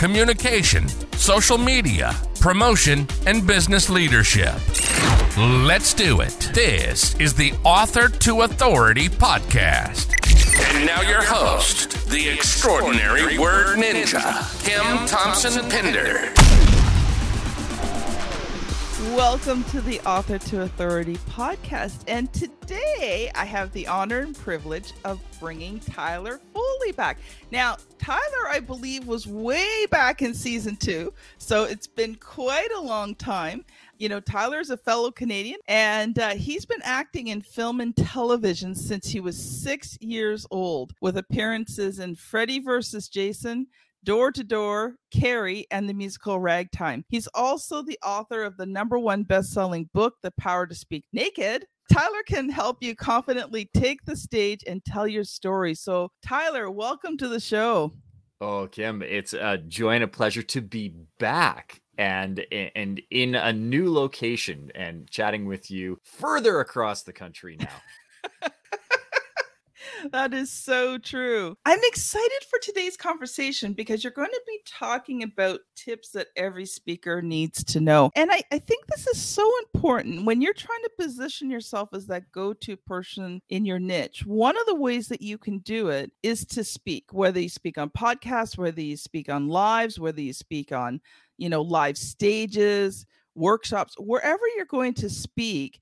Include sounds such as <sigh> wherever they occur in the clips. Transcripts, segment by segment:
communication, social media, promotion, and business leadership. Let's do it. This is the Author to Authority podcast. And now your host, the extraordinary word ninja, Kim Thompson Pinder. Welcome to the Author to Authority podcast. And today I have the honor and privilege of bringing Tyler Foley back. Now, Tyler, I believe, was way back in season two. So it's been quite a long time. You know, Tyler's a fellow Canadian and uh, he's been acting in film and television since he was six years old with appearances in Freddy versus Jason, Door to Door, Carrie, and the musical Ragtime. He's also the author of the number one best selling book, The Power to Speak Naked. Tyler can help you confidently take the stage and tell your story. So, Tyler, welcome to the show. Oh, Kim, it's a joy and a pleasure to be back and and in a new location and chatting with you further across the country now. <laughs> that is so true. I'm excited for today's conversation because you're going to be talking about tips that every speaker needs to know. And I, I think this is so important when you're trying to position yourself as that go to person in your niche. One of the ways that you can do it is to speak, whether you speak on podcasts, whether you speak on lives, whether you speak on, you know, live stages, workshops, wherever you're going to speak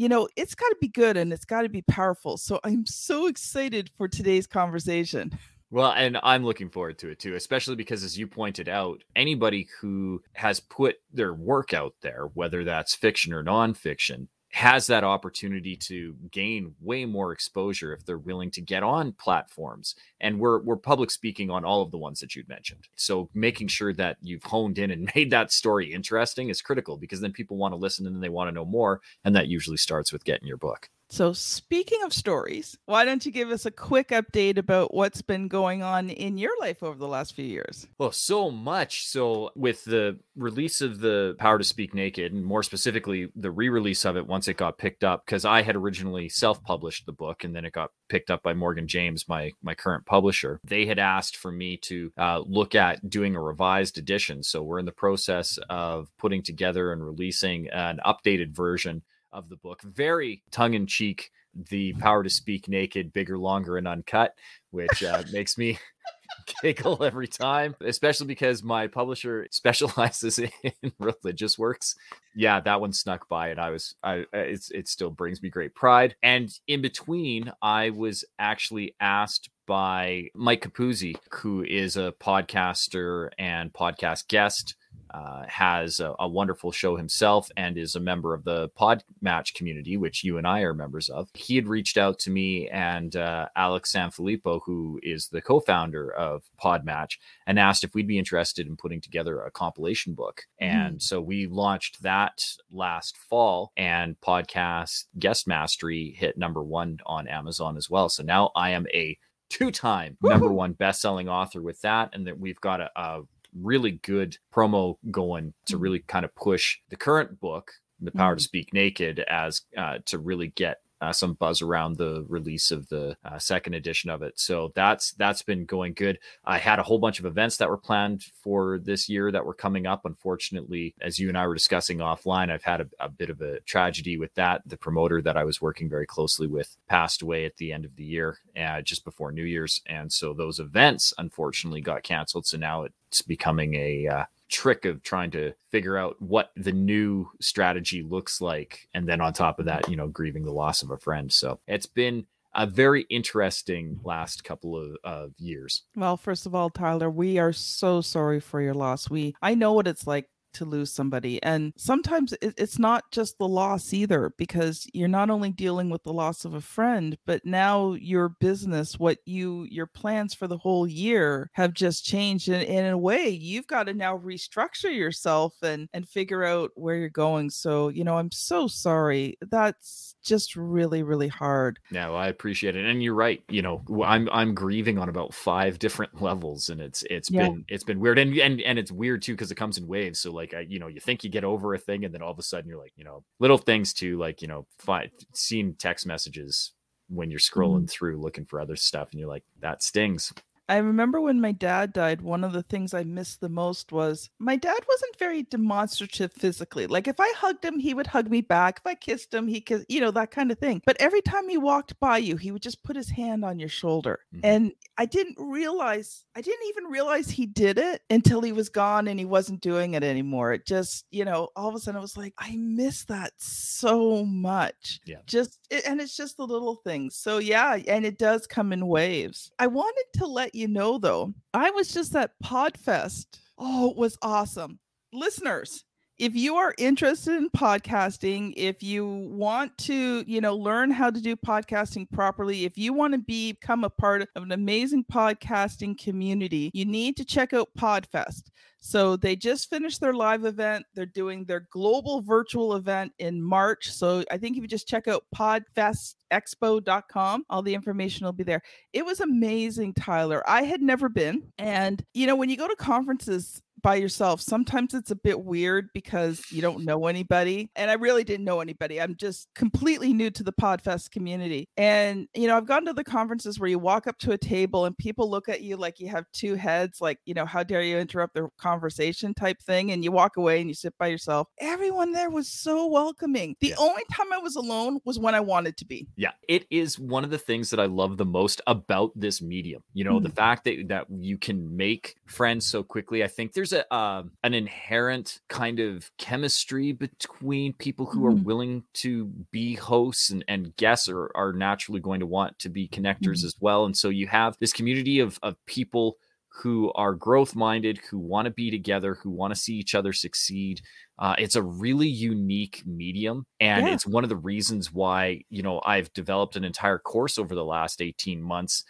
you know, it's got to be good and it's got to be powerful. So I'm so excited for today's conversation. Well, and I'm looking forward to it too, especially because, as you pointed out, anybody who has put their work out there, whether that's fiction or nonfiction, has that opportunity to gain way more exposure if they're willing to get on platforms. And we're we're public speaking on all of the ones that you'd mentioned. So making sure that you've honed in and <laughs> made that story interesting is critical because then people want to listen and then they want to know more and that usually starts with getting your book so, speaking of stories, why don't you give us a quick update about what's been going on in your life over the last few years? Well, so much. So, with the release of the Power to Speak Naked, and more specifically, the re release of it once it got picked up, because I had originally self published the book and then it got picked up by Morgan James, my, my current publisher. They had asked for me to uh, look at doing a revised edition. So, we're in the process of putting together and releasing an updated version of the book. Very tongue in cheek, the power to speak naked, bigger, longer, and uncut, which uh, <laughs> makes me <laughs> giggle every time, especially because my publisher <laughs> specializes in religious works. Yeah, that one snuck by, and I was, I, it's, it still brings me great pride. And in between, I was actually asked by Mike Capuzzi, who is a podcaster and podcast guest uh, has a, a, wonderful show himself and is a member of the Pod Match community, which you and I are members of. He had reached out to me and uh, Alex Sanfilippo, who is the co-founder of Pod Match, and asked if we'd be interested in putting together a compilation book. And so we launched that last fall, and podcast Guest Mastery hit number one on Amazon as well. So now I am a two-time number one best-selling author with that, and that we've got a, a really good promo going to mm. really kind of push the current book, The Power mm-hmm. to Speak Naked, as uh, to really get uh, some buzz around the release of the uh, second edition of it. So that's that's been going good. I had a whole bunch of events that were planned for this year that were coming up. Unfortunately, as you and I were discussing offline, I've had a, a bit of a tragedy with that. The promoter that I was working very closely with passed away at the end of the year, uh, just before New Year's, and so those events unfortunately got canceled. So now it's becoming a uh, trick of trying to figure out what the new strategy looks like and then on top of that you know grieving the loss of a friend. So it's been a very interesting last couple of, of years. Well first of all tyler we are so sorry for your loss. We i know what it's like to lose somebody. And sometimes it, it's not just the loss either, because you're not only dealing with the loss of a friend, but now your business, what you, your plans for the whole year have just changed. And, and in a way, you've got to now restructure yourself and, and figure out where you're going. So, you know, I'm so sorry. That's just really, really hard. No, I appreciate it. And you're right. You know, I'm, I'm grieving on about five different <laughs> levels and it's, it's yeah. been, it's been weird. And, and, and it's weird too, because it comes in waves. So like, I, you know, you think you get over a thing and then all of a sudden you're like, you know, little things to like, you know, fi- seeing text messages when you're scrolling mm. through looking for other stuff and you're like, that stings. I remember when my dad died, one of the things I missed the most was my dad wasn't very demonstrative physically. Like if I hugged him, he would hug me back. If I kissed him, he could, you know, that kind of thing. But every time he walked by you, he would just put his hand on your shoulder. Mm-hmm. And I didn't realize, I didn't even realize he did it until he was gone and he wasn't doing it anymore. It just, you know, all of a sudden I was like, I miss that so much. Yeah. Just, and it's just the little things. So yeah, and it does come in waves. I wanted to let you you know, though, I was just at Podfest. Oh, it was awesome. Listeners, if you are interested in podcasting, if you want to, you know, learn how to do podcasting properly, if you want to become a part of an amazing podcasting community, you need to check out Podfest. So they just finished their live event. They're doing their global virtual event in March. So I think if you just check out podfestexpo.com, all the information will be there. It was amazing, Tyler. I had never been. And, you know, when you go to conferences, by yourself, sometimes it's a bit weird because you don't know anybody. And I really didn't know anybody. I'm just completely new to the Podfest community. And, you know, I've gone to the conferences where you walk up to a table and people look at you like you have two heads, like, you know, how dare you interrupt the conversation type thing. And you walk away and you sit by yourself. Everyone there was so welcoming. The only time I was alone was when I wanted to be. Yeah. It is one of the things that I love the most about this medium. You know, mm-hmm. the fact that, that you can make friends so quickly. I think there's a uh, an inherent kind of chemistry between people who mm-hmm. are willing to be hosts and, and guests are, are naturally going to want to be connectors mm-hmm. as well. And so you have this community of, of people who are growth minded, who want to be together, who want to see each other succeed. Uh, it's a really unique medium. And yeah. it's one of the reasons why, you know, I've developed an entire course over the last 18 months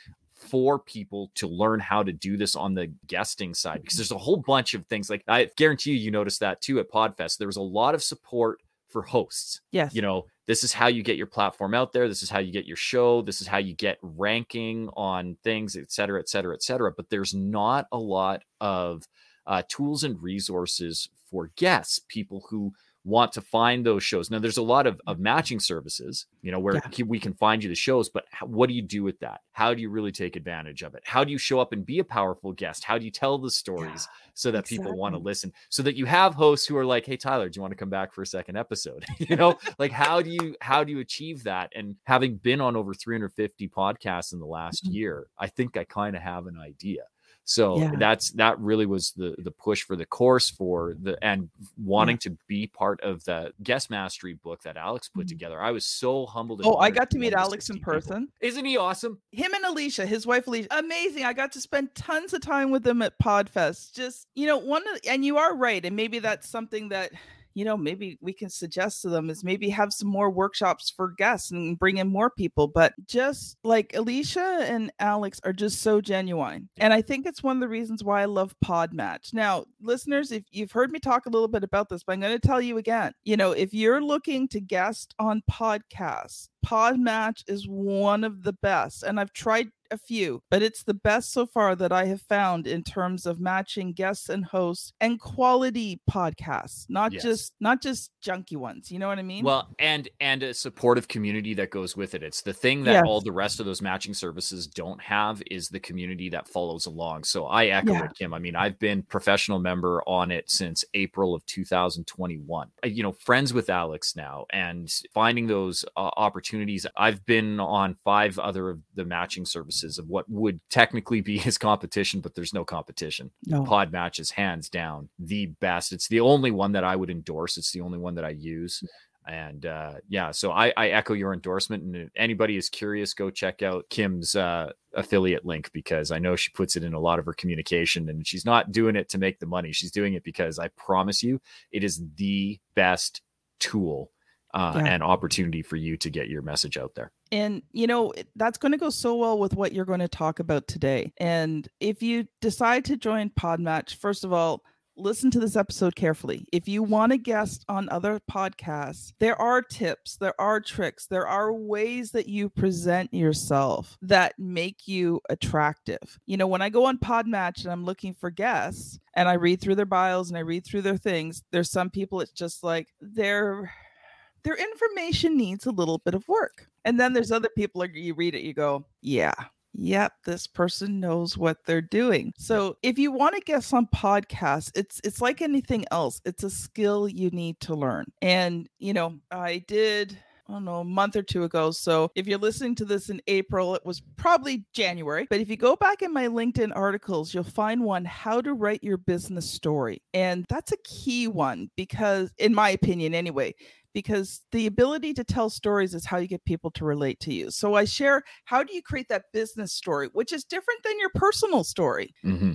for people to learn how to do this on the guesting side because there's a whole bunch of things like I guarantee you you noticed that too at Podfest. There was a lot of support for hosts. Yes. You know, this is how you get your platform out there. This is how you get your show. This is how you get ranking on things, et cetera, et cetera, et cetera. But there's not a lot of uh, tools and resources for guests, people who want to find those shows. Now, there's a lot of, of matching services, you know, where yeah. we can find you the shows, but what do you do with that? How do you really take advantage of it? How do you show up and be a powerful guest? How do you tell the stories yeah, so that exactly. people want to listen? So that you have hosts who are like, "Hey, Tyler, do you want to come back for a second episode?" <laughs> you know, like how do you how do you achieve that? And having been on over 350 podcasts in the last mm-hmm. year, I think I kind of have an idea. So yeah. that's that really was the the push for the course for the and wanting yeah. to be part of the guest mastery book that Alex put mm-hmm. together. I was so humbled. Oh, I got to meet Alex in person. People. Isn't he awesome? Him and Alicia, his wife Alicia, amazing. I got to spend tons of time with them at Podfest. Just you know, one of and you are right, and maybe that's something that you know, maybe we can suggest to them is maybe have some more workshops for guests and bring in more people. But just like Alicia and Alex are just so genuine. And I think it's one of the reasons why I love Podmatch. Now, listeners, if you've heard me talk a little bit about this, but I'm going to tell you again, you know, if you're looking to guest on podcasts, Podmatch is one of the best. And I've tried a few, but it's the best so far that I have found in terms of matching guests and hosts and quality podcasts, not yes. just not just junky ones. You know what I mean? Well, and and a supportive community that goes with it. It's the thing that yes. all the rest of those matching services don't have is the community that follows along. So I echo yeah. it, Kim. I mean, I've been professional member on it since April of 2021. You know, friends with Alex now, and finding those uh, opportunities. I've been on five other of the matching services of what would technically be <laughs> his competition, but there's no competition. No. Podmatch is hands down the best. It's the only one that I would endorse. It's the only one that I use. And uh, yeah, so I, I echo your endorsement. And if anybody is curious, go check out Kim's uh, affiliate link because I know she puts it in a lot of her communication and she's not doing it to make the money. She's doing it because I promise you, it is the best tool uh, yeah. and opportunity for you to get your message out there. And, you know, that's going to go so well with what you're going to talk about today. And if you decide to join Podmatch, first of all, listen to this episode carefully. If you want to guest on other podcasts, there are tips, there are tricks, there are ways that you present yourself that make you attractive. You know, when I go on Podmatch and I'm looking for guests and I read through their bios and I read through their things, there's some people it's just like they're their information needs a little bit of work. And then there's other people like you read it, you go, yeah, yep this person knows what they're doing so if you want to get some podcasts it's it's like anything else it's a skill you need to learn and you know i did I don't know, a month or two ago. So if you're listening to this in April, it was probably January. But if you go back in my LinkedIn articles, you'll find one how to write your business story. And that's a key one because, in my opinion, anyway, because the ability to tell stories is how you get people to relate to you. So I share how do you create that business story, which is different than your personal story. Mm-hmm.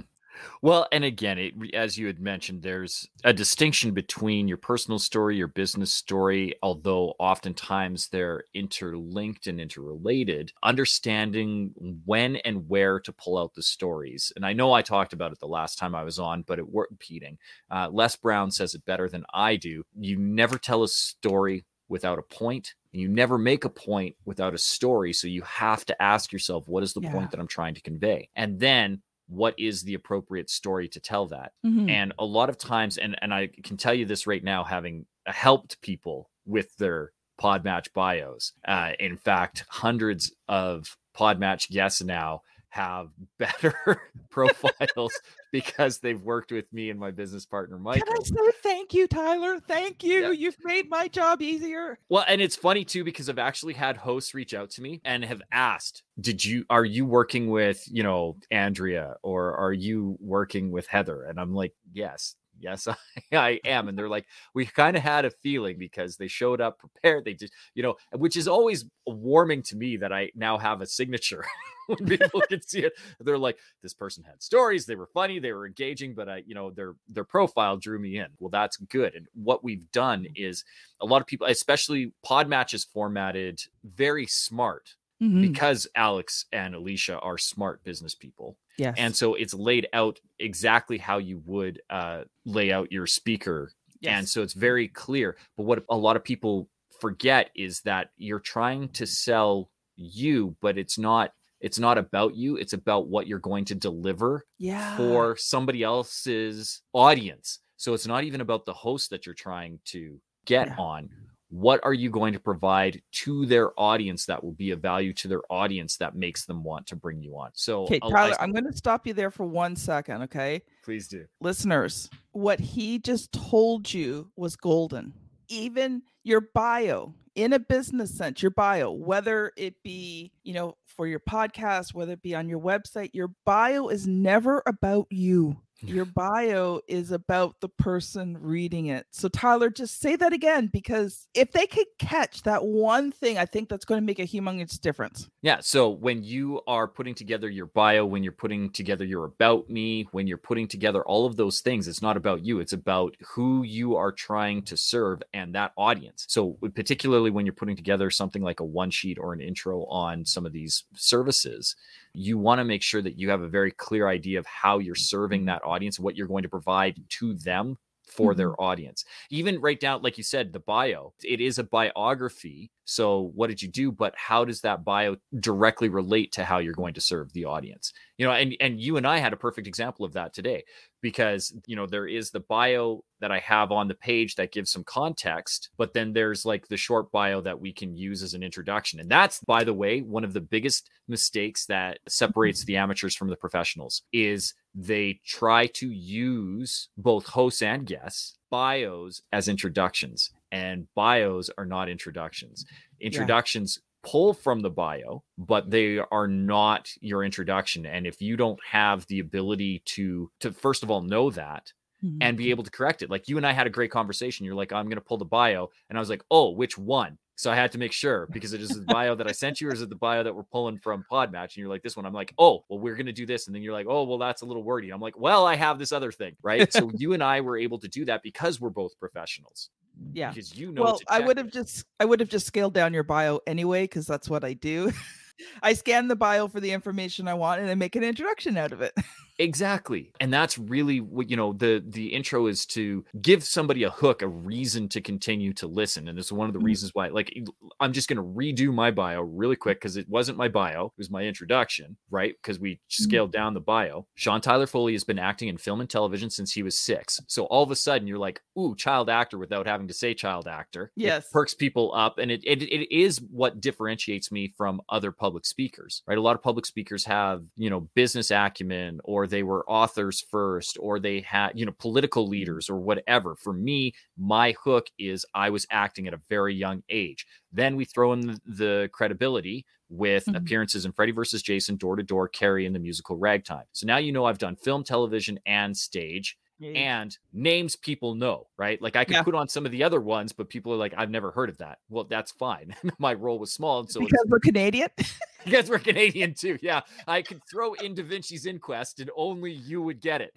Well, and again, it, as you had mentioned, there's a distinction between your personal story, your business story, although oftentimes they're interlinked and interrelated. Understanding when and where to pull out the stories. And I know I talked about it the last time I was on, but it worth repeating. Uh, Les Brown says it better than I do. You never tell a story without a point and you never make a point without a story so you have to ask yourself what is the yeah. point that i'm trying to convey and then what is the appropriate story to tell that mm-hmm. and a lot of times and and i can tell you this right now having helped people with their podmatch bios uh, in fact hundreds of podmatch guests now have <laughs> better profiles because they've worked with me and my business partner Mike. Can I say thank you, Tyler? Thank you. Yeah. You've made my job easier. Well, and it's funny too because I've actually had hosts reach out to me and have asked, "Did you are you working with you know Andrea or are you working with Heather?" And I'm like, "Yes." yes <laughs> I, I am and they're like we kind of had a feeling because they showed up prepared they just you know which is always warming to me that i now have a signature <laughs> <laughs> when people can see it they're like this person had stories they were funny they were engaging but i you know their their profile drew me in well that's good and what we've done mm-hmm. is a lot of people especially Podmatch is formatted very smart mm-hmm. because alex and alicia are smart business people Yes. And so it's laid out exactly how you would uh, lay out your speaker. Yes. And so it's very clear. But what a lot of people forget is that you're trying to sell you, but it's not it's not about you it's about what you're going to deliver yeah. for somebody else's audience. So it's not even about the host that you're trying to get yeah. on. What are you going to provide to their audience that will be of value to their audience that makes them want to bring you on? So okay tyler I, i'm going to stop you there for one second okay? Please do. Listeners what he just told you was golden even your bio in a business sense your bio whether it be you know for your podcast whether it be on your website your bio is never about you your mm-hmm. bio is about the person reading it. So, Tyler, just say that again because if they could catch that one thing, I think that's going to make a humongous difference. Yeah. So, when you are putting together your bio, when you're putting together your about me, when you're putting together all of those things, it's not about you, it's about who you are trying to serve and that audience. So, particularly when you're putting together something like a one sheet or an intro on some of these services, you want to make sure that you have a very clear idea of how you're serving that audience, what you're going to provide to them for mm-hmm. their audience. Even right down, like you said, the bio, it is a biography. So, what did you do? But how does that bio directly relate to how you're going to serve the audience? You know, and and you and I had a perfect example of that today because you know there is the bio that I have on the page that gives some context, but then there's like the short bio that we can use as an introduction. And that's by the way one of the biggest mistakes that separates the amateurs from the professionals is they try to use both hosts and guests bios as introductions and bios are not introductions. Introductions pull from the bio, but they are not your introduction. And if you don't have the ability to to first of all know that, Mhm. and be able to correct it. Like you and I had a great conversation. You're like, I'm going to pull the bio. And I was like, oh, which one? So I had to make sure because it is the bio that I sent you or is it the bio that we're pulling from Podmatch? And you're like, this one. I'm like, oh, well, we're going to do this. And then you're like, oh, well, that's a little wordy. I'm like, well, I have this other thing. Right. so you and I were able to do that because we're both professionals. yeah. Because you know, Well, I would have just I would have just scaled down your bio anyway because that's what I do. <laughs> I scan the bio for the information I want and I make an introduction out of it. Exactly. And that's really what you know, the the intro is to give somebody a hook, a reason to continue to listen. And this is one of the Mhm. reasons why like I'm just going to redo my bio really quick cuz it wasn't my bio, it was my introduction, right? Because we scaled down the bio. Sean Tyler Foley has been acting in film and television since he was 6. So all of a sudden you're like, "Ooh, child actor" without having to say child actor. It Yes. perks people up and it, it it is what differentiates me from other public speakers right a lot of public speakers have you know business acumen or they were authors first or they had you know political leaders or whatever for me my hook is i was acting at a very young age then we throw in the, the credibility with Mhm. appearances in Freddy versus Jason, Door to Door, Carrie, and the musical Ragtime. So now you know I've done film, television, and stage and names people know, right? Like I could Yeah. put on some of the other ones, but people are like, I've never heard of that. Well, that's fine. <laughs> My role was small, and so because we're Canadian. <laughs> <laughs> you guys were Canadian too. Yeah, I could throw in Da Vinci's Inquest, and only you would get it.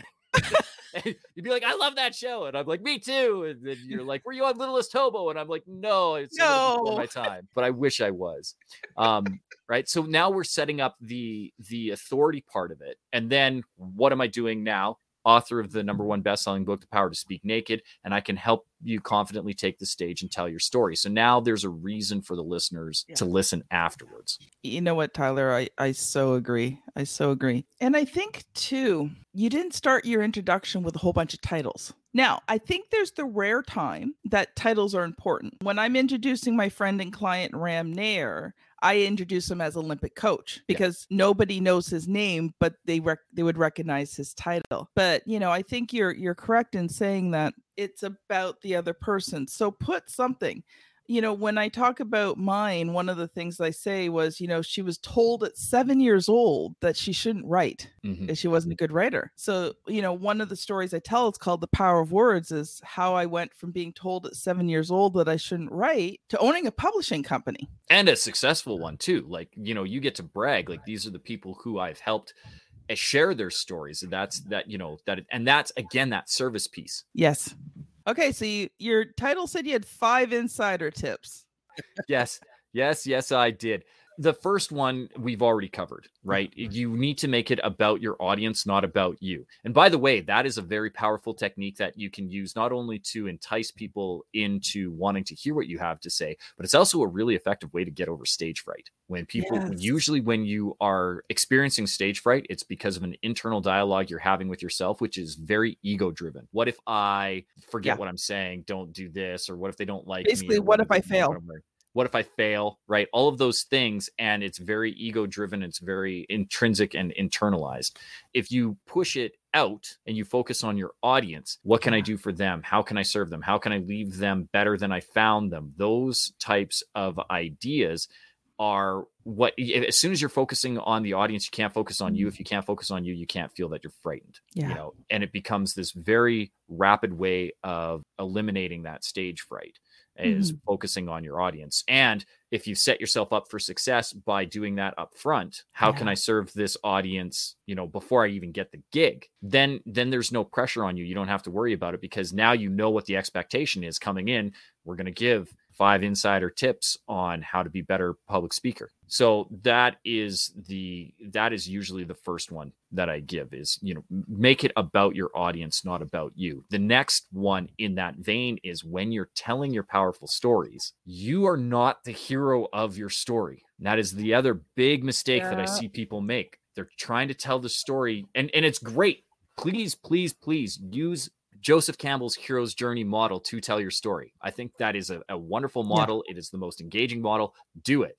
You'd be like, I love that show, and I'm like, me too. And then you're like, Were you on Littlest Hobo? And I'm like, No, it's No. my time, but I wish I was. Um, right. So now we're setting up the the authority part of it, and then what am I doing now? Author of the number one best-selling book, The Power to Speak Naked, and I can help you confidently take the stage and tell your story. So now there's a reason for the listeners Yeah. to listen afterwards. you know what, Tyler? I, I so agree. I so agree. And I think, too, you didn't start your introduction with a whole bunch of titles. Now, I think there's the rare time that titles are important. When I'm introducing my friend and client, Ram Nair, I introduce him as Olympic coach because nobody knows his name, but they rec- they would recognize his title. But you know, I think you're you're correct in saying that it's about the other person. So put something you know, when I talk about mine, one of the things I say was, you know, she was told at seven years old that she shouldn't write, Mhm. that she wasn't a good writer. So, you know, one of the stories I tell, it's called The Power of Words, is how I went from being told at seven years old that I shouldn't write to owning a publishing company. and a successful one too like you know you get to brag like these are the people who i've helped uh, share their stories and that's that you know that and that's again that service piece Yes. Okay. So you, your title said you had five insider tips. yes yes yes i did the first one we've already covered mm-hmm, right mm-hmm. you need to make it about your audience not about you and by the way that is a very powerful technique that you can use not only to entice people into wanting to hear what you have to say but it's also a really effective way to get over stage fright when people Yes. usually when you are experiencing stage fright it's because of an internal dialogue you're having with yourself which is very ego driven what if i forget Yeah. what i'm saying don't do this or what if they don't like Basically, me or what if I fail? What if I fail? Right. All of those things. And it's very ego driven. It's very intrinsic and internalized. If you push it out and you focus on your audience, what can I do for them? How can I serve them? How can I leave them better than I found them? Those types of ideas are what as soon as you're focusing on the audience you can't focus on you. Mm-hmm. If you can't focus on you you can't feel that you're frightened Yeah. you know? And it becomes this very rapid way of eliminating that stage fright is mm-hmm. focusing on your audience. And if you set yourself up for success by doing that up front how can i serve this audience you know before i even get the gig? Then then there's no pressure on you. You don't have to worry about it because now you know what the expectation is coming in. We're going to give five insider tips on how to be better public speaker. So that is the that is usually the first one that i give is you know make it about your audience not about you. The next one in that vein is when you're telling your powerful stories you are not the hero of your story. And that is the other big mistake that i see people make. They're trying to tell the story and and it's great. Please please please use Joseph Campbell's hero's journey model to tell your story. I think that is a, a wonderful model. It is the most engaging model. Do it.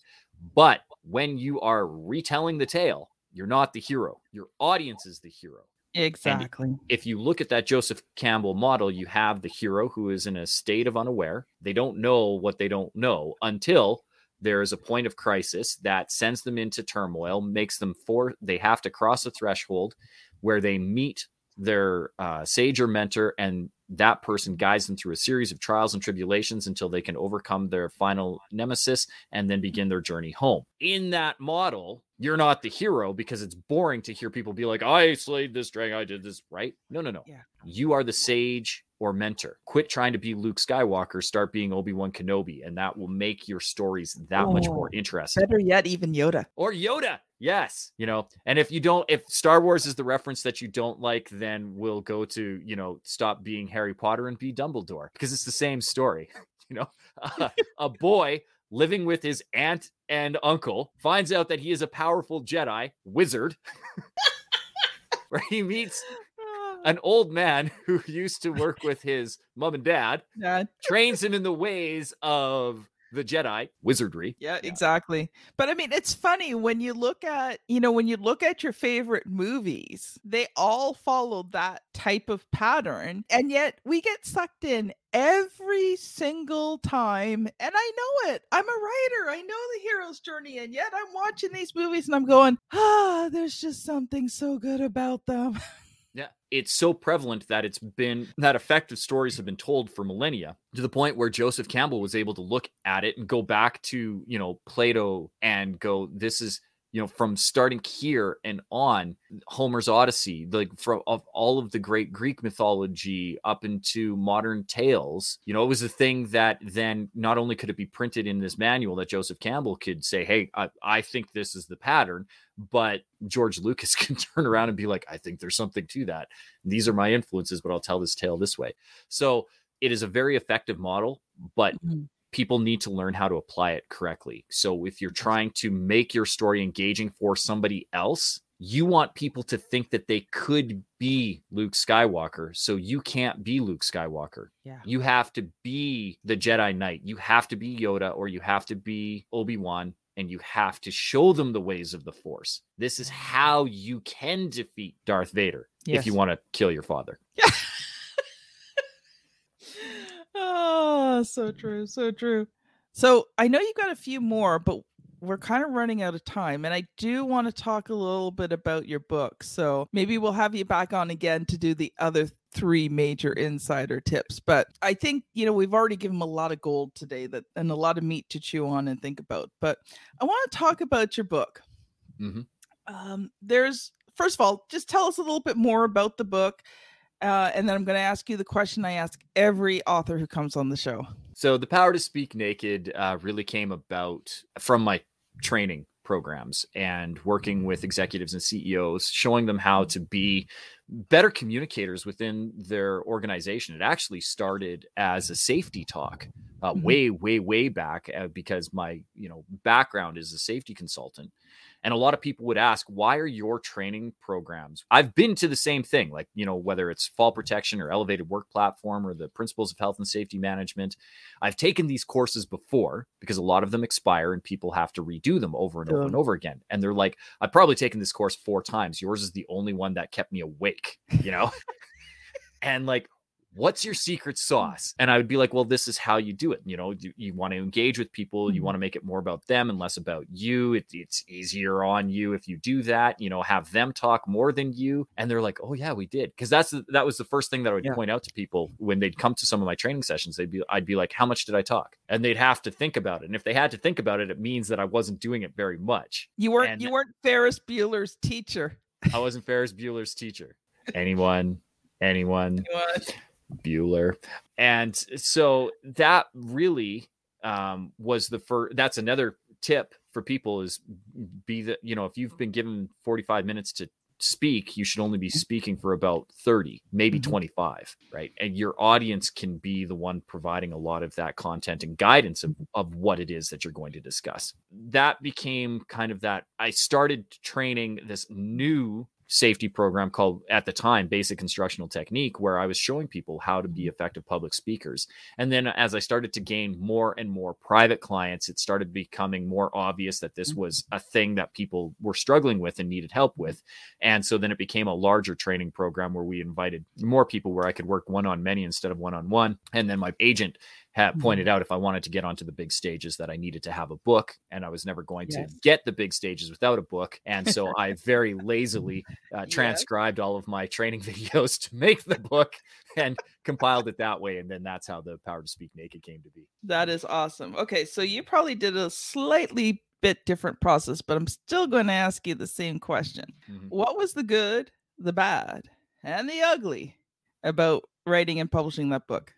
But when you are retelling the tale, you're not the hero. Your audience is the hero. Exactly. If you look at that Joseph Campbell model, you have the hero who is in a state of unaware. They don't know what they don't know until there is a point of crisis that sends them into turmoil, makes them for they have to cross a threshold where they meet their uh, sage or mentor, and that person guides them through a series of trials and tribulations until they can overcome their final nemesis and then begin their journey home. In that model, you're not the hero because it's boring to hear people be like, I slayed this dragon, I did this, right? No, no, no. Yeah. You are the sage or mentor. Quit trying to be Luke Skywalker, start being Obi Wan Kenobi, and that will make your stories that much more Oh, interesting. Better yet, even Yoda. Or Yoda. Yes. You know, and if you don't, if Star Wars is the reference that you don't like, then we'll go to, you know, stop being Harry Potter and be Dumbledore because it's the same story. <laughs> You know, uh, a boy living with his aunt and uncle finds out that he is a powerful Jedi wizard, <laughs> where he meets an old man <laughs> who used to work with his mom and dad, <laughs> Yeah, trains him in the ways of the Jedi wizardry. yeah, exactly. But I mean, it's funny when you look at, you know, when you look at your favorite movies, they all follow that type of pattern. And yet we get sucked in every single time. And I know it. I'm a writer. I know the hero's journey. And yet I'm watching these movies and I'm going, ah, there's just something so good about them. <laughs> Yeah, it's so prevalent that it's been that effective stories have been told for millennia to the point where Joseph Campbell was able to look at it and go back to, you know, Plato and go, this is, you know, from starting here and on, Homer's Odyssey, like from of all of the great Greek mythology up into modern tales, you know, it was a thing that then not only could it be printed in this manual that Joseph Campbell could say, hey, I, I think this is the pattern, but George Lucas <laughs> can turn around and be like, I think there's something to that. These are my influences, but I'll tell this tale this way. So it is a very effective model, but mm-hmm. People need to learn how to apply it correctly. So if you're trying to make your story engaging for somebody else, you want people to think that they could be Luke Skywalker. So you can't be Luke Skywalker. Yeah. You have to be the Jedi Knight. You have to be Yoda or you have to be Obi-Wan and you have to show them the ways of the Force. This is mm. how you can defeat Darth Vader if you want to kill your father. <laughs> oh, <laughs> so true, so true. So I know you got a few more, but we're kind of running out of time. And I do want to talk a little bit about your book. So maybe we'll have you back on again to do the other three major insider tips. But I think, you know, we've already given them a lot of gold today that and a lot of meat to chew on and think about. But I want to talk about your book. Mhm. Um, there's first of all, just tell us a little bit more about the book. Uh, and then I'm going to ask you the question I ask every author who comes on the show. So the power to speak naked uh, really came about from my training programs and working with executives and CEOs, showing them how to be better communicators within their organization. It actually started as a safety talk, uh, Mhm. way, way, way back, uh, because my you know background is a safety consultant. And a lot of people would ask, why are your training programs? I've been to the same thing, like, you know, whether it's fall protection or elevated work platform or the principles of health and safety management. I've taken these courses before because a lot of them expire and people have to redo them over and over and over again. And they're like, I've probably taken this course four times. Yours is the only one that kept me awake, you know? <laughs> and like, what's your secret sauce? And I would be like, well, this is how you do it. You know, you, you want to engage with people, you Mhm. want to make it more about them and less about you. It, it's easier on you if you do that, you know, have them talk more than you. And they're like, oh, yeah, we did. Cause that's, that was the first thing that I would Yeah. point out to people when they'd come to some of my training sessions. They'd be, I'd be like, how much did I talk? And they'd have to think about it. And if they had to think about it, it means that I wasn't doing it very much. You weren't And- you weren't Ferris Bueller's teacher. I wasn't Ferris Bueller's teacher. Anyone, anyone, Bueller. And so that really um, was the first. That's another tip for people is be the you know if you've been given 45 minutes to speak you should only be speaking for about 30 maybe Mhm. 25 right and your audience can be the one providing a lot of that content and guidance of, of what it is that you're going to discuss that became kind of that i started training this new safety program called at the time basic instructional technique where i was showing people how to be mm-hmm. effective public speakers. And then uh, as i started to gain more and more private clients it started becoming more obvious that this mm-hmm. was a thing that people were struggling with and needed help mm-hmm. with. And so then it became a larger training program where we invited more people where i could work one on many instead of one on one and then my agent had Mhm. pointed out if I wanted to get onto the big stages that I needed to have a book, and I was never going Yes. to get the big stages without a book. And so <laughs> I very lazily uh, transcribed all of my training <laughs> videos to make the book and compiled it that way. And then that's how the Power to Speak Naked came to be. That is awesome. Okay, so you probably did a slightly bit different process, but I'm still going to ask you the same question. Mhm. What was the good, the bad, and the ugly about writing and publishing that book?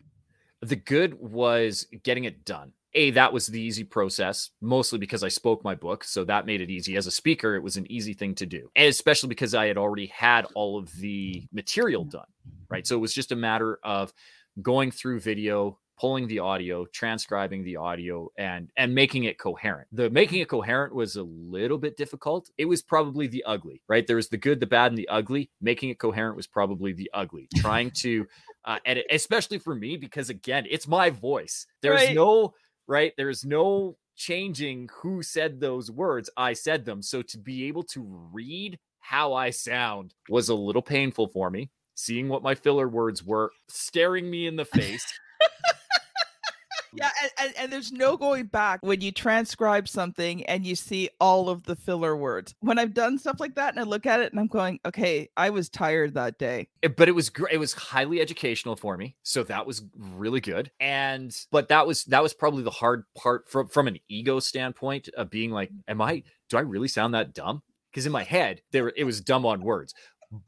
The good was getting it done. A, that was the easy process, mostly because I spoke my book. So that made it easy. As a speaker, it was an easy thing to do, and especially because I had already had all of the material done, right? So it was just a matter of going through video, pulling the audio, transcribing the audio, and and making it coherent. The making it coherent was a little bit difficult. It was probably the ugly, right? There was the good, the bad, and the ugly. Making it coherent was probably the ugly. Trying to uh, edit, especially for me, because again, it's my voice. There's Right. no right. There's no changing who said those words. I said them. So to be able to read how I sound was a little painful for me. Seeing what my filler words were staring me in the face. Yeah, and, and, and there's no going back when you transcribe something and you see all of the filler words. When I've done stuff like that and I look at it and I'm going, okay, I was tired that day. It- but it was great. It was highly educational for me, so that was really good. And but that was that was probably the hard part from from an ego standpoint of being like, am I? Do I really sound that dumb? Because in my head, there it was dumb on words.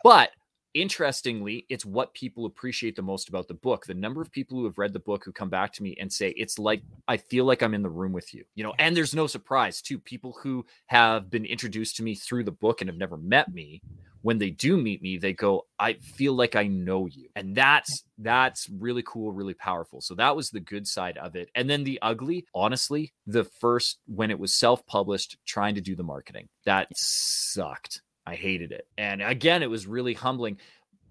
But interestingly, it's what people appreciate the most about the book. The number of people who have read the book who come back to me and say, it's like, I feel like I'm in the room with you, you know, and there's no surprise too. People who have been introduced to me through the book and have never met me, when they do meet me, they go, I feel like I know you. And that's that's really cool, really powerful. So that was the good side of it. And then the ugly, honestly, the first when it was self-published, trying to do the marketing. That sucked. I hated it. And again, it was really humbling.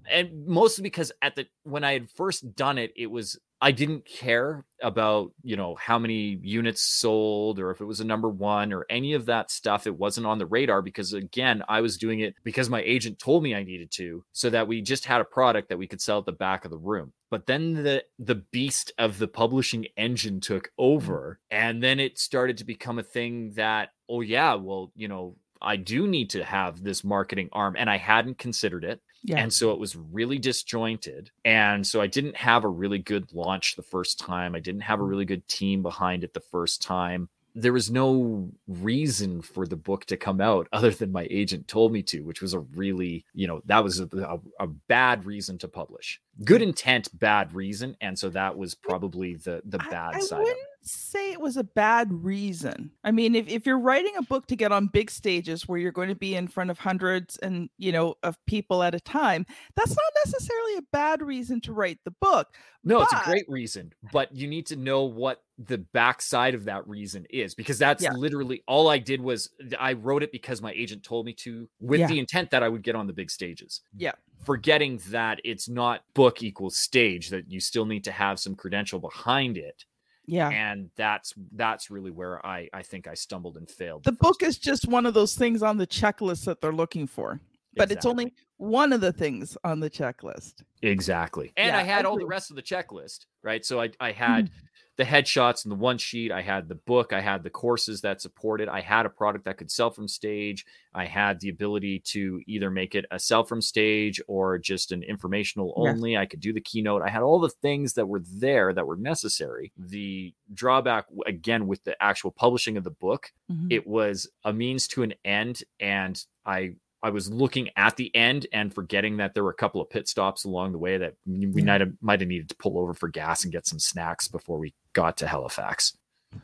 And mostly because at the when I had first done it, it was I didn't care about, you know, how many units sold or if it was a number 1 or any of that stuff. It wasn't on the radar because again, I was doing it because my agent told me I needed to so that we just had a product that we could sell at the back of the room. But then the the beast of the publishing engine took mm-hmm. over and then it started to become a thing that oh yeah, well, you know, I do need to have this marketing arm and I hadn't considered it. Yeah. And so it was really disjointed. And so I didn't have a really good launch the first time. I didn't have a mm. really good team behind it the first time. There was no reason for the book to come out <laughs> other than my agent told me to, which was a really, you know, that was a, a, a bad reason to publish. Good intent, bad reason. And so that was probably the the bad I, side of it. wouldn't say it was a bad reason. I mean, if, if you're writing a book to get on big stages where you're going to be in front of hundreds and you know of people at a time, that's not necessarily a bad reason to write the book. No, it's a great reason, but you need to know what the backside of that reason is because that's Yeah. literally all I did was I wrote it because my agent told me to with Yeah. the intent that I would get on the big stages. Yeah. Forgetting that it's not book equals stage, that you still need to have some credential behind it. Yeah. And that's that's really where I I think I stumbled and failed. The first book time. is just one of those things on the checklist that they're looking for. But it's only one of the things on the checklist. Exactly. And Yeah, I had all the rest of the checklist, right? So I, I hmm. had the headshots and the one sheet. I had the book. I had the courses that supported. I had a product that could sell from stage. I had the ability to either make it a sell from stage or just an informational only. I could do the keynote. I had all the things that were there that were necessary. The drawback, again, with the actual publishing of the book, Mhm. it was a means to an end and i i was looking at the end and forgetting that there were a couple of pit stops along the way that we Yeah. might have might have needed to pull over for gas and get some snacks before we got to halifax <laughs>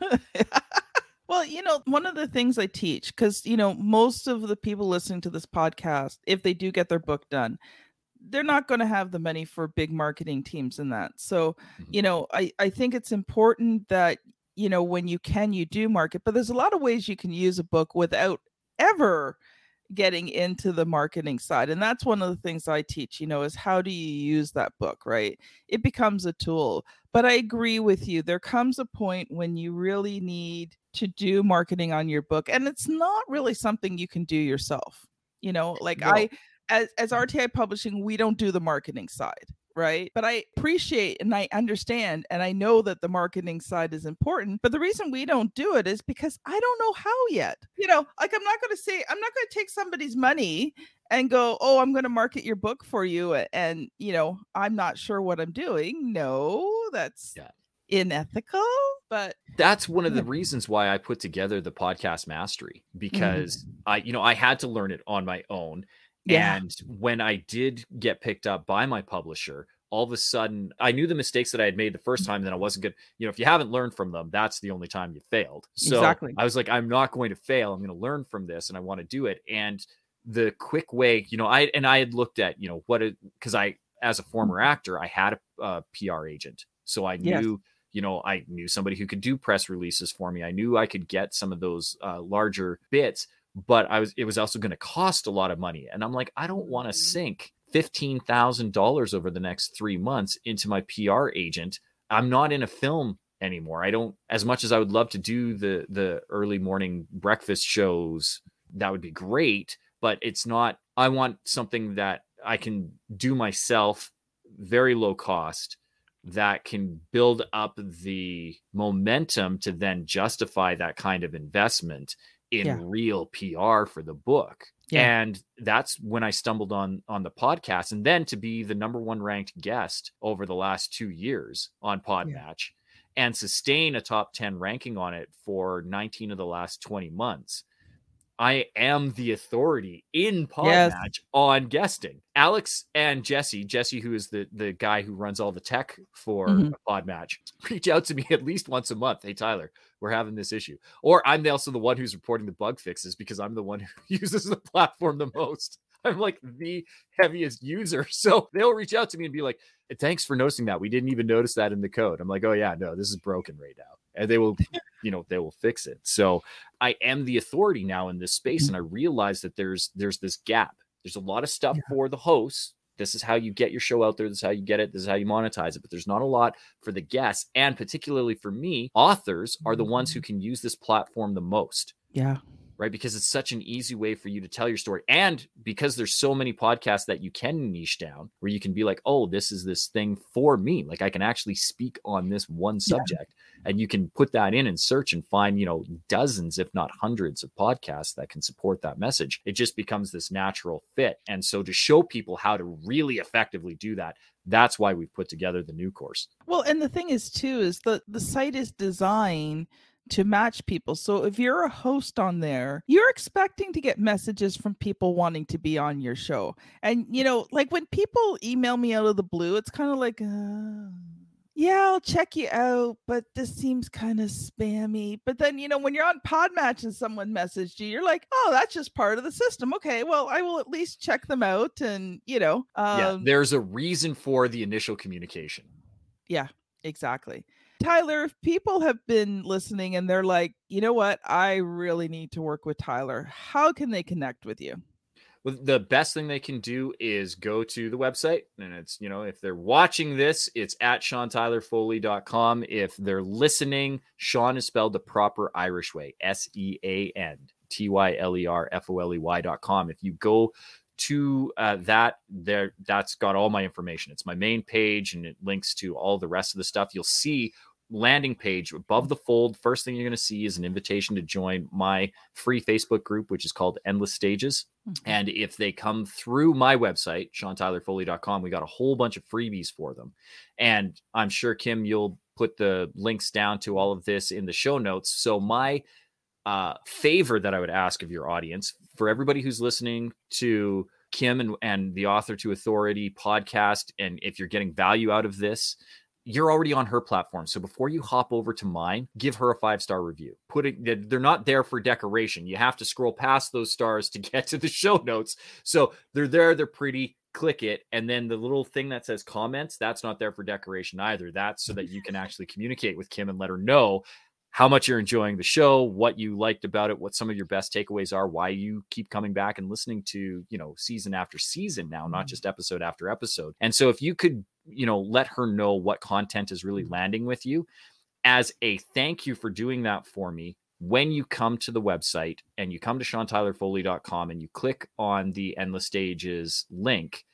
well, you know, one of the things I teach, because, you know, most of the people listening to this podcast, if they do get their book done, they're not going to have the money for big marketing teams and that. So, Mhm. you know, I, I think it's important that, you know, when you can, you do market, but there's a lot of ways you can use a book without ever getting into the marketing side and that's one of the things i teach you know is how do you use that book right it becomes a tool but i agree with you there comes a point when you really need to do marketing on your book and it's not really something you can do yourself you know like No. i as, as rti publishing we don't do the marketing side right? But I appreciate and I understand and I know that the marketing side is important. But the reason we don't do it is because I don't know how yet. You know, like I'm not going to say, I'm not going to take somebody's money and go, oh, I'm going to market your book for you. And, you know, I'm not sure what I'm doing. No, that's yeah. unethical. But that's one of the reasons why I put together the podcast mastery because mm-hmm. I, you know, I had to learn it on my own yeah. And when I did get picked up by my publisher, all of a sudden I knew the mistakes that I had made the first time, then I wasn't good. You know, if you haven't learned from them, that's the only time you failed. So exactly. I was like, I'm not going to fail. I'm going to learn from this and I want to do it. And the quick way, you know, I and I had looked at, you know, what it because I as a former actor, I had a, a PR agent. So I knew yes you know, I knew somebody who could do press releases for me. I knew I could get some of those uh, larger bits but I was it was also going to cost a lot of money. And I'm like, I don't want to mm-hmm. sink $15,000 over the next 3 months into my PR agent. I'm not in a film anymore. I don't as much as I would love to do the the early morning breakfast shows, that would be great, but it's not I want something that I can do myself very low cost that can build up the momentum to then justify that kind of investment in yeah. real PR for the book. Yeah. And that's when I stumbled on on the podcast and then to be the number 1 ranked guest over the last 2 years on Podmatch yeah. and sustain a top 10 ranking on it for 19 of the last 20 months. I am the authority in Podmatch yes. on guesting. Alex and Jesse, Jesse, who is the the guy who runs all the tech for mm-hmm. Podmatch, <laughs> reach out to me at least once a month. Hey Tyler, we're having this issue. Or I'm also the one who's reporting the bug fixes because I'm the one <laughs> who uses the platform the most. I'm like the heaviest user. <laughs> So they'll reach out to me and be like, thanks for noticing that. We didn't even notice that in the code. I'm like, oh yeah, no, this is broken right now. And they will, you know, they will fix it. So I am the authority now in this space. And I realize that there's there's this gap. There's a lot of stuff yeah. for the hosts this is how you get your show out there. This is how you get it. This is how you monetize it. But there's not a lot for the guests. And particularly for me, authors are the ones who mm-hmm. can use this platform the most. Yeah right? Because it's such an easy way for you to tell your story. And because there's so many podcasts that you can niche down where you can be like, oh, this is this thing for me. Like I can actually speak on this one subject. Yeah. And you can put that in and search and find, you know, dozens, if not hundreds of podcasts that can support that message. It just becomes this natural fit. And so to show people how to really effectively do that, that's why we've put together the new course. Well, and the thing is too, is the the site is designed to match people. So if you're a host on there, you're expecting to get messages from people wanting to be on your show. And you know, like when people email me out of the blue, it's kind of like uh, yeah, I'll check you out, but this seems kind of spammy. But then, you know, when you're on Podmatch and someone messaged you, you're like, oh, that's just part of the system. Okay, well, I will at least check them out. And, you know, um, yeah, there's a reason for the initial communication. Yeah, exactly. Tyler, if people have been listening and they're like, you know what, I really need to work with Tyler, how can they connect with you? Well, the best thing they can do is go to the website. And it's, you know, if they're watching this, it's at SeanTylerFoley.com. If they're listening, Sean is spelled the proper Irish way S E A N T Y L E R F O L E Y.com. If you go to uh, that there that's got all my information it's my main page and it links to all the rest of the stuff you'll see landing page above the fold, first thing you're going to see is an invitation to join my free Facebook group, which is called Endless Stages. Mm-hmm. And if they come through my website, SeanTylerFoley.com, we got a whole bunch of freebies for them. And I'm sure, Kim, you'll put the links down to all of this in the show notes. So, my uh, favor that I would ask of your audience for everybody who's listening to Kim and, and the Author to Authority podcast, and if you're getting value out of this, you're already on her platform. So before you hop over to mine, give her a five star review. Put it, they're not there for decoration. You have to scroll past those stars to <laughs> get to the show notes. So they're there, they're pretty. Click it, and then the little thing that says comments, that's not there for decoration either. That's so that you can actually communicate with Kim and let her know how much you're enjoying the show, what you liked about it, what some of your best takeaways are, why you keep coming back and listening to, you know, season after season now, not mm-hmm. just episode after episode. And so if you could, you know, let her know what content is really mm-hmm. landing with you as a thank you for doing that for me, when you come to the website and you come to SeanTylerFoley.com and you click on the Endless Stages link,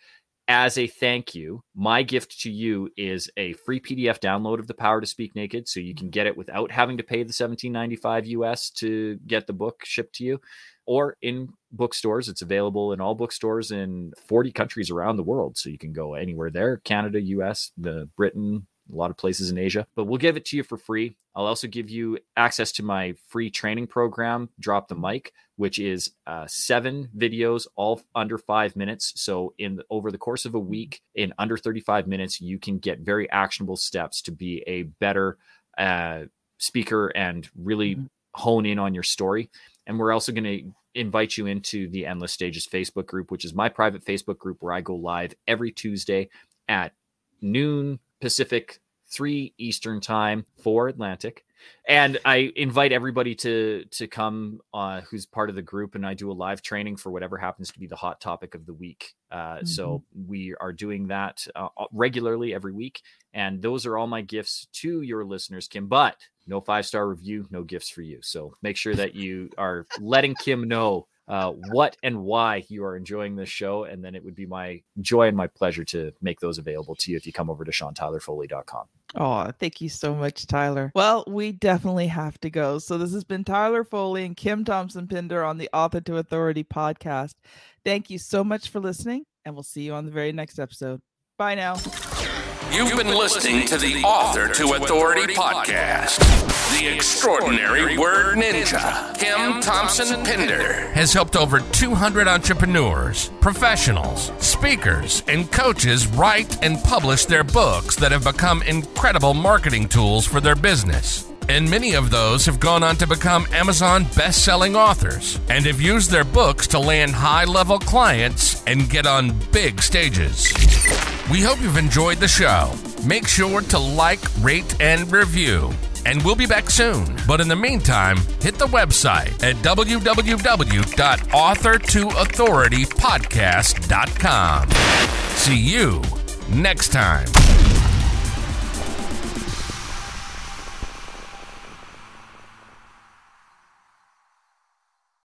as a thank you, my gift to you is a free PDF download of The Power to Speak Naked. So you can get it without having to pay the 17.95 US to get the book shipped to you or in bookstores. It's available in all bookstores in 40 countries around the world. So you can go anywhere there Canada, US, the Britain, a lot of places in Asia, but we'll give it to you for free. I'll also give you access to my free training program, Drop the Mic, which is uh, seven videos, all under five minutes. So, in over the course of a week, in under 35 minutes, you can get very actionable steps to be a better uh, speaker and really mm-hmm. hone in on your story. And we're also going to invite you into the Endless Stages Facebook group, which is my private Facebook group where I go live every Tuesday at noon Pacific, 3 Eastern time, 4 Atlantic. And I invite everybody to to come uh, who's part of the group, and I do a live training for whatever happens to be the hot topic of the week. Uh, mm-hmm. So we are doing that uh, regularly every week, and those are all my gifts to your listeners, Kim. But no five star review, no gifts for you. So make sure that you are letting Kim know uh, what and why you are enjoying this show. And then it would be my joy and my pleasure to make those available to you if you come over to SeanTylerFoley.com. Oh, thank you so much, Tyler. Well, we definitely have to go. So this has been Tyler Foley and Kim Thompson Pinder on the Author to Authority podcast. Thank you so much for listening, and we'll see you on the very next episode. Bye now. You've been listening to the Author to Authority podcast. The extraordinary word ninja, Kim Thompson Pinder, has helped over 200 entrepreneurs, professionals, speakers, and coaches write and publish their books that have become incredible marketing tools for their business. And many of those have gone on to become Amazon best selling authors and have used their books to land high level clients and get on big stages. We hope you've enjoyed the show. Make sure to like, rate, and review. And we'll be back soon. But in the meantime, hit the website at www.authortoauthoritypodcast.com. See you next time.